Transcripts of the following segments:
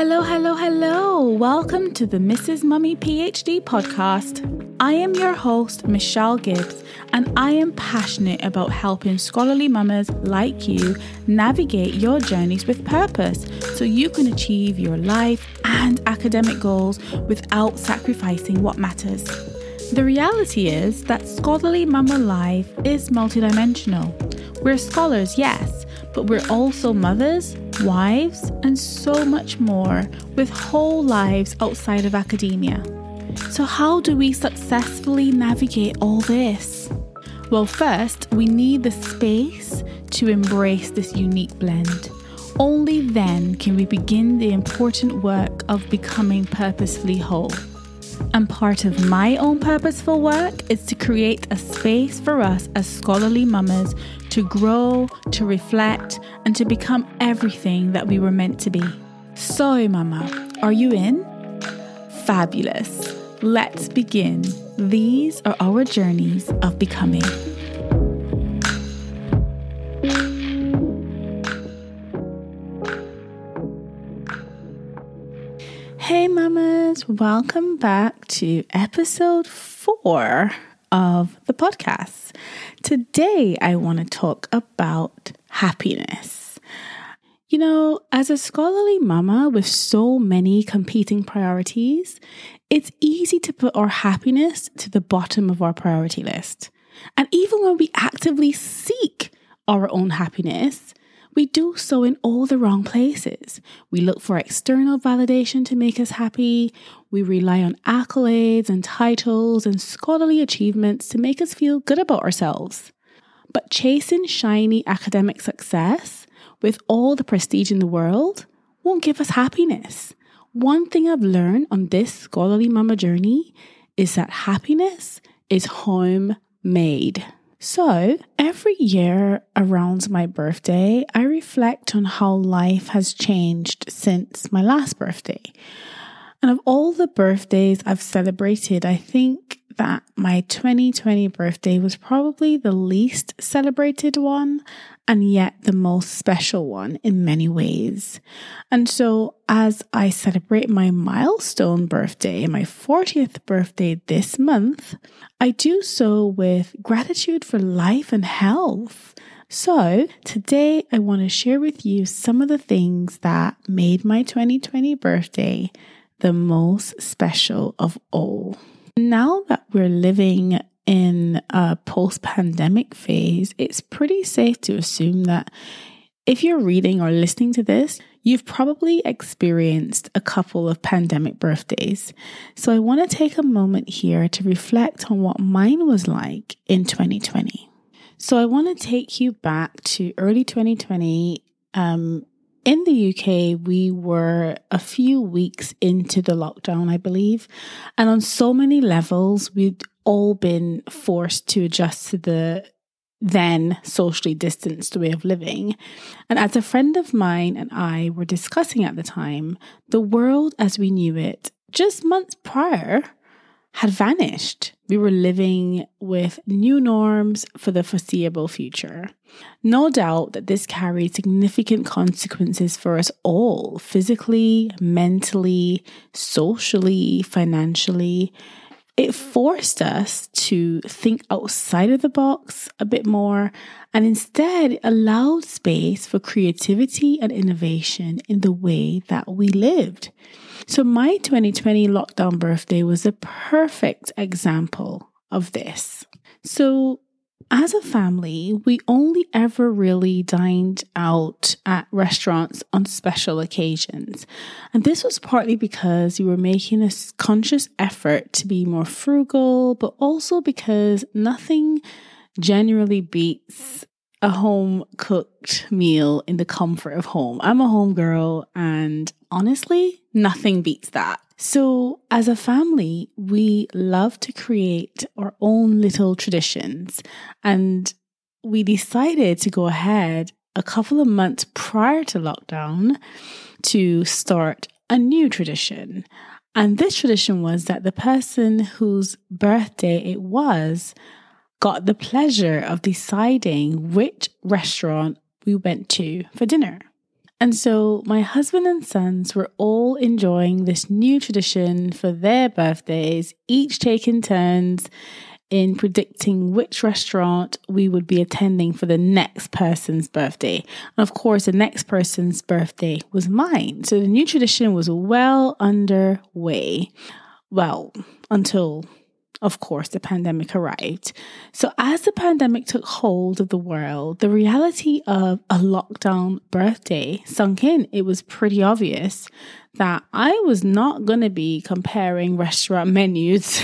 Hello, hello, hello. Welcome to the Mrs. Mummy PhD podcast. I am your host, Michelle Gibbs, and I am passionate about helping scholarly mamas like you navigate your journeys with purpose so you can achieve your life and academic goals without sacrificing what matters. The reality is that scholarly mama life is multidimensional. We're scholars, yes, but we're also mothers, wives, and so much more with whole lives outside of academia. So, how do we successfully navigate all this? Well, first, we need the space to embrace this unique blend. Only then can we begin the important work of becoming purposefully whole. And part of my own purposeful work is to create a space for us as scholarly mamas to grow, to reflect, and to become everything that we were meant to be. So, mama, are you in? Fabulous. Let's begin. These are our journeys of becoming. Welcome back to episode four of the podcast. Today, I want to talk about happiness. You know, as a scholarly mama with so many competing priorities, it's easy to put our happiness to the bottom of our priority list. And even when we actively seek our own happiness, we do so in all the wrong places. We look for external validation to make us happy. We rely on accolades and titles and scholarly achievements to make us feel good about ourselves. But chasing shiny academic success with all the prestige in the world won't give us happiness. One thing I've learned on this scholarly mama journey is that happiness is homemade. So, every year around my birthday, I reflect on how life has changed since my last birthday. And of all the birthdays I've celebrated, I think that my 2020 birthday was probably the least celebrated one and yet the most special one in many ways. And so, as I celebrate my milestone birthday, my 40th birthday this month, I do so with gratitude for life and health. So, today I want to share with you some of the things that made my 2020 birthday the most special of all. Now that we're living in a post pandemic phase, it's pretty safe to assume that if you're reading or listening to this, you've probably experienced a couple of pandemic birthdays. So I want to take a moment here to reflect on what mine was like in 2020. So I want to take you back to early 2020. Um, in the UK, we were a few weeks into the lockdown, I believe. And on so many levels, we'd all been forced to adjust to the then socially distanced way of living. And as a friend of mine and I were discussing at the time, the world as we knew it just months prior had vanished. We were living with new norms for the foreseeable future. No doubt that this carried significant consequences for us all physically, mentally, socially, financially. It forced us to think outside of the box a bit more and instead allowed space for creativity and innovation in the way that we lived. So, my 2020 lockdown birthday was a perfect example of this. So, as a family, we only ever really dined out at restaurants on special occasions. And this was partly because we were making a conscious effort to be more frugal, but also because nothing generally beats a home cooked meal in the comfort of home. I'm a home girl, and honestly, nothing beats that. So, as a family, we love to create our own little traditions, and we decided to go ahead a couple of months prior to lockdown to start a new tradition. And this tradition was that the person whose birthday it was got the pleasure of deciding which restaurant we went to for dinner. And so my husband and sons were all enjoying this new tradition for their birthdays, each taking turns in predicting which restaurant we would be attending for the next person's birthday. And of course, the next person's birthday was mine. So the new tradition was well underway. Well, until of course, the pandemic arrived. So, as the pandemic took hold of the world, the reality of a lockdown birthday sunk in. It was pretty obvious that I was not going to be comparing restaurant menus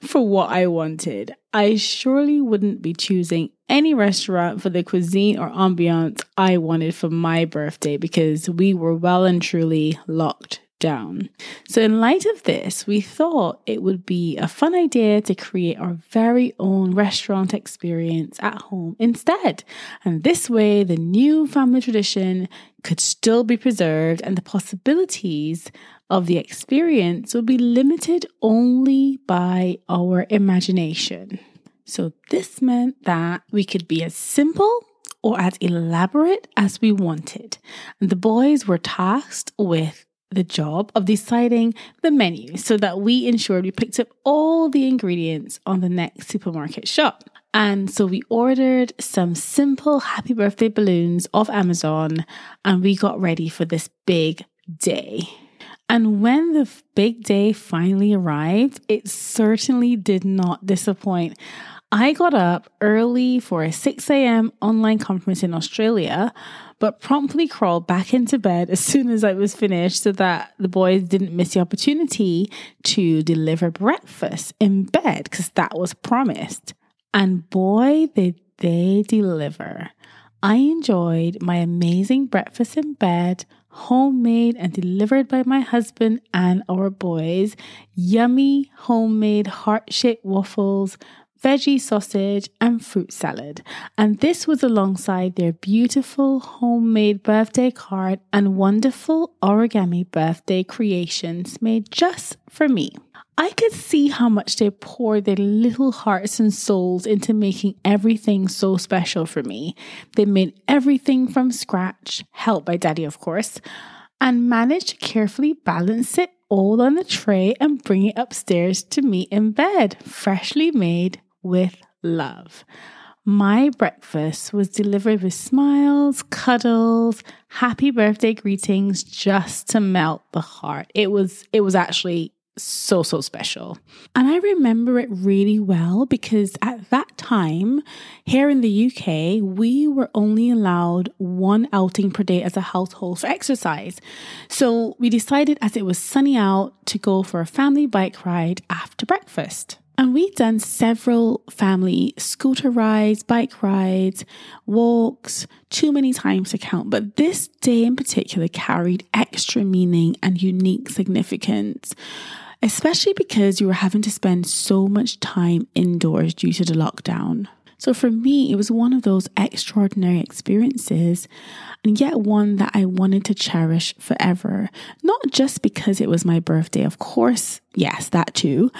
for what I wanted. I surely wouldn't be choosing any restaurant for the cuisine or ambiance I wanted for my birthday because we were well and truly locked down. So, in light of this, we thought it would be a fun idea to create our very own restaurant experience at home instead. And this way, the new family tradition could still be preserved and the possibilities of the experience would be limited only by our imagination. So, this meant that we could be as simple or as elaborate as we wanted. And the boys were tasked with the job of deciding the menu so that we ensured we picked up all the ingredients on the next supermarket shop. And so we ordered some simple happy birthday balloons off Amazon and we got ready for this big day. And when the big day finally arrived, it certainly did not disappoint. I got up early for a 6 a.m. online conference in Australia, but promptly crawled back into bed as soon as I was finished so that the boys didn't miss the opportunity to deliver breakfast in bed because that was promised. And boy, did they deliver. I enjoyed my amazing breakfast in bed, homemade and delivered by my husband and our boys. Yummy homemade heart shaped waffles, veggie sausage, and fruit salad. And this was alongside their beautiful homemade birthday card and wonderful origami birthday creations made just for me. I could see how much they poured their little hearts and souls into making everything so special for me. They made everything from scratch, helped by daddy, of course, and managed to carefully balance it all on the tray and bring it upstairs to me in bed, freshly made with love. My breakfast was delivered with smiles, cuddles, happy birthday greetings just to melt the heart. It was it was actually so so special. And I remember it really well because at that time here in the UK, we were only allowed one outing per day as a household for exercise. So we decided as it was sunny out to go for a family bike ride after breakfast. And we'd done several family scooter rides, bike rides, walks, too many times to count. But this day in particular carried extra meaning and unique significance, especially because you were having to spend so much time indoors due to the lockdown. So for me, it was one of those extraordinary experiences, and yet one that I wanted to cherish forever. Not just because it was my birthday, of course, yes, that too,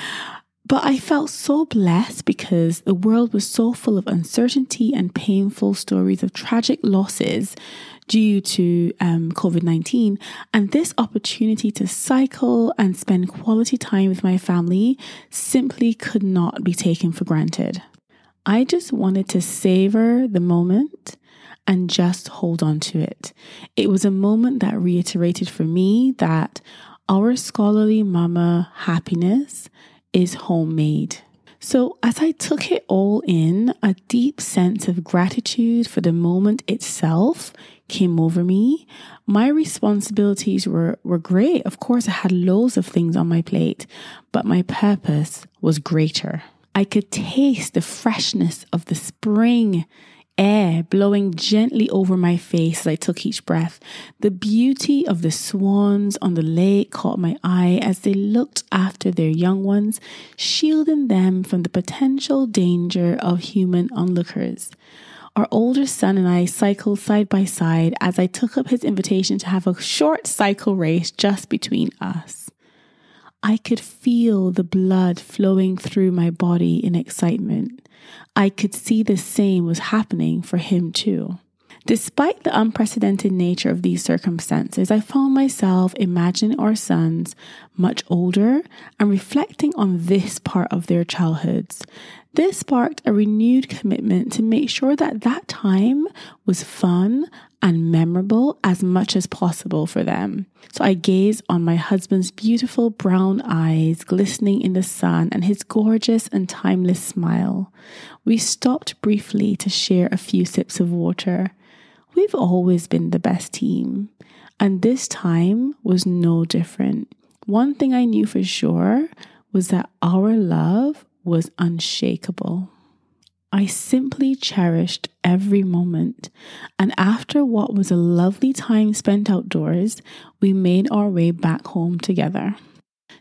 but I felt so blessed because the world was so full of uncertainty and painful stories of tragic losses due to um, COVID 19. And this opportunity to cycle and spend quality time with my family simply could not be taken for granted. I just wanted to savor the moment and just hold on to it. It was a moment that reiterated for me that our scholarly mama happiness is homemade. So, as I took it all in, a deep sense of gratitude for the moment itself came over me. My responsibilities were, were great. Of course, I had loads of things on my plate, but my purpose was greater. I could taste the freshness of the spring air blowing gently over my face as I took each breath. The beauty of the swans on the lake caught my eye as they looked after their young ones, shielding them from the potential danger of human onlookers. Our older son and I cycled side by side as I took up his invitation to have a short cycle race just between us. I could feel the blood flowing through my body in excitement. I could see the same was happening for him too. Despite the unprecedented nature of these circumstances, I found myself imagining our sons much older and reflecting on this part of their childhoods. This sparked a renewed commitment to make sure that that time was fun and memorable as much as possible for them. So I gazed on my husband's beautiful brown eyes glistening in the sun and his gorgeous and timeless smile. We stopped briefly to share a few sips of water. We've always been the best team, and this time was no different. One thing I knew for sure was that our love was unshakable. I simply cherished every moment. And after what was a lovely time spent outdoors, we made our way back home together.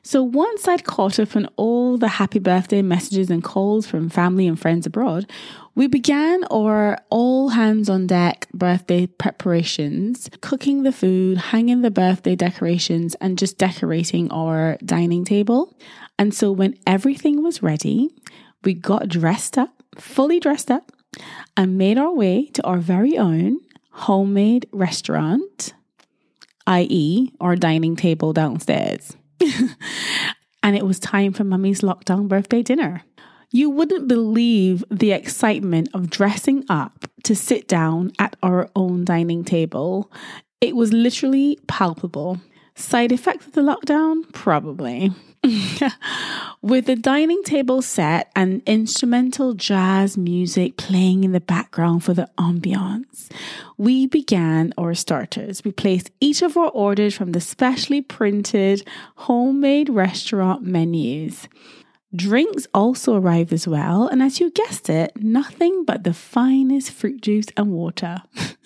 So once I'd caught up on all the happy birthday messages and calls from family and friends abroad, we began our all hands on deck birthday preparations, cooking the food, hanging the birthday decorations, and just decorating our dining table. And so when everything was ready, we got dressed up fully dressed up and made our way to our very own homemade restaurant, i.e., our dining table downstairs. and it was time for mummy's lockdown birthday dinner. You wouldn't believe the excitement of dressing up to sit down at our own dining table. It was literally palpable. Side effect of the lockdown? Probably. With the dining table set and instrumental jazz music playing in the background for the ambiance, we began our starters. We placed each of our orders from the specially printed homemade restaurant menus. Drinks also arrived as well, and as you guessed it, nothing but the finest fruit juice and water.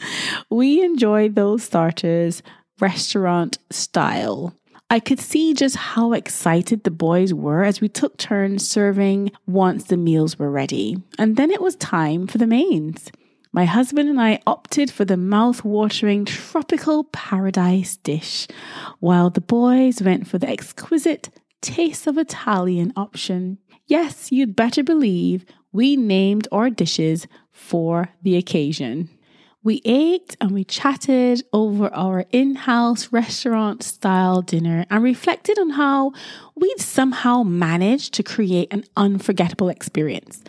we enjoyed those starters restaurant style. I could see just how excited the boys were as we took turns serving once the meals were ready. And then it was time for the mains. My husband and I opted for the mouth-watering tropical paradise dish, while the boys went for the exquisite taste of Italian option. Yes, you'd better believe we named our dishes for the occasion. We ate and we chatted over our in house restaurant style dinner and reflected on how we'd somehow managed to create an unforgettable experience.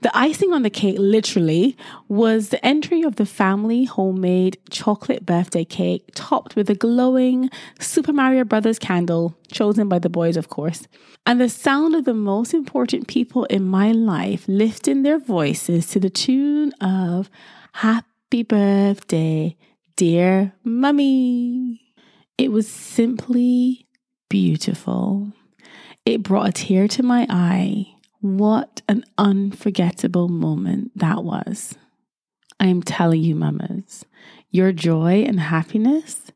The icing on the cake, literally, was the entry of the family homemade chocolate birthday cake topped with a glowing Super Mario Brothers candle, chosen by the boys, of course, and the sound of the most important people in my life lifting their voices to the tune of Happy Happy birthday, dear mummy. It was simply beautiful. It brought a tear to my eye. What an unforgettable moment that was. I am telling you, mamas, your joy and happiness,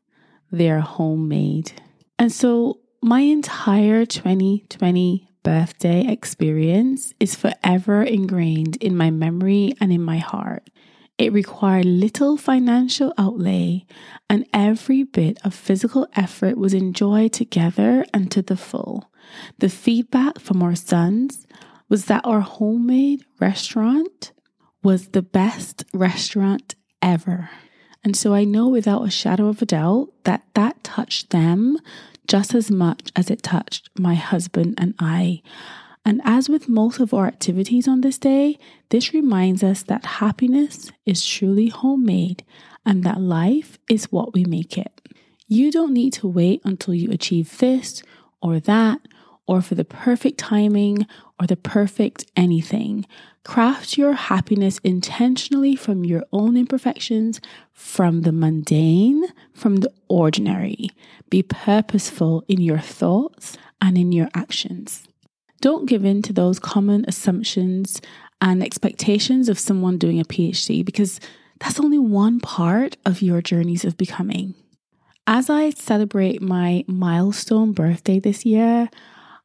they're homemade. And so, my entire 2020 birthday experience is forever ingrained in my memory and in my heart. It required little financial outlay, and every bit of physical effort was enjoyed together and to the full. The feedback from our sons was that our homemade restaurant was the best restaurant ever. And so I know without a shadow of a doubt that that touched them just as much as it touched my husband and I. And as with most of our activities on this day, this reminds us that happiness is truly homemade and that life is what we make it. You don't need to wait until you achieve this or that or for the perfect timing or the perfect anything. Craft your happiness intentionally from your own imperfections, from the mundane, from the ordinary. Be purposeful in your thoughts and in your actions. Don't give in to those common assumptions and expectations of someone doing a PhD because that's only one part of your journeys of becoming. As I celebrate my milestone birthday this year,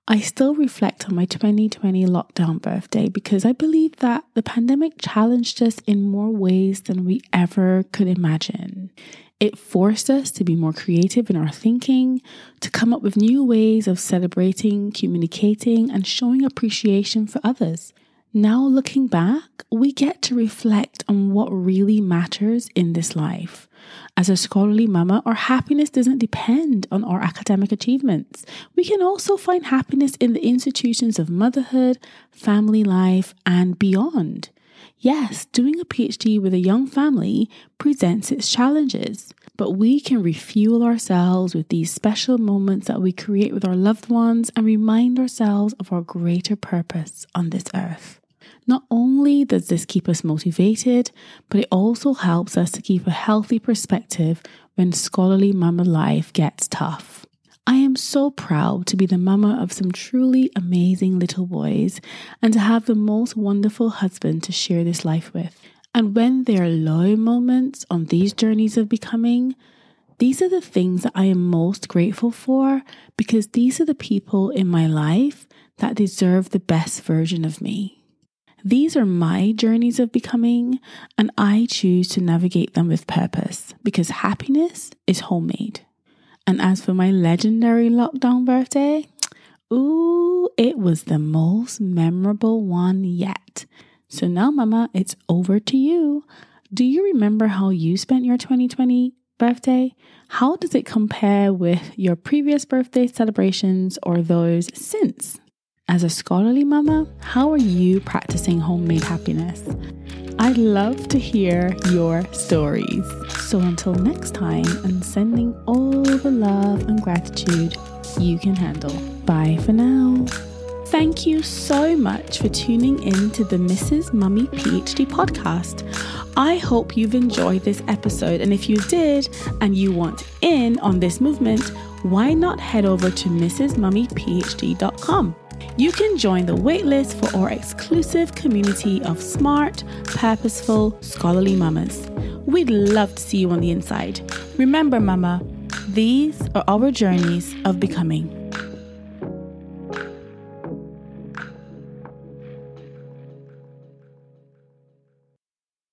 I still reflect on my 2020 lockdown birthday because I believe that the pandemic challenged us in more ways than we ever could imagine. It forced us to be more creative in our thinking, to come up with new ways of celebrating, communicating, and showing appreciation for others. Now, looking back, we get to reflect on what really matters in this life. As a scholarly mama, our happiness doesn't depend on our academic achievements. We can also find happiness in the institutions of motherhood, family life, and beyond. Yes, doing a PhD with a young family presents its challenges, but we can refuel ourselves with these special moments that we create with our loved ones and remind ourselves of our greater purpose on this earth. Not only does this keep us motivated, but it also helps us to keep a healthy perspective when scholarly mama life gets tough. I am so proud to be the mama of some truly amazing little boys and to have the most wonderful husband to share this life with. And when there are low moments on these journeys of becoming, these are the things that I am most grateful for because these are the people in my life that deserve the best version of me. These are my journeys of becoming, and I choose to navigate them with purpose because happiness is homemade. And as for my legendary lockdown birthday, ooh, it was the most memorable one yet. So now, Mama, it's over to you. Do you remember how you spent your 2020 birthday? How does it compare with your previous birthday celebrations or those since? As a scholarly mama, how are you practicing homemade happiness? I'd love to hear your stories. So until next time, and sending all the love and gratitude you can handle. Bye for now. Thank you so much for tuning in to the Mrs. Mummy PhD podcast. I hope you've enjoyed this episode, and if you did and you want in on this movement, why not head over to mrsmummyphd.com? You can join the waitlist for our exclusive community of smart, purposeful, scholarly mamas. We'd love to see you on the inside. Remember, Mama, these are our journeys of becoming.